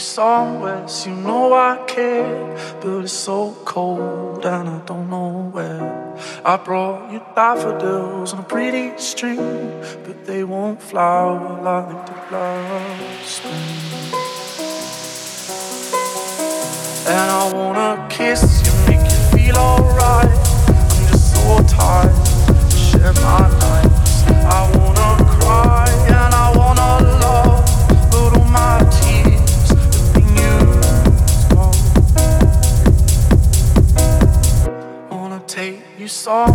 Somewhere, west, you know I care, but it's so cold and I don't know where. I brought you daffodils on a pretty string, but they won't flower like the last spring. And I wanna kiss you, make you feel alright. I'm just so tired, share my nights. I saw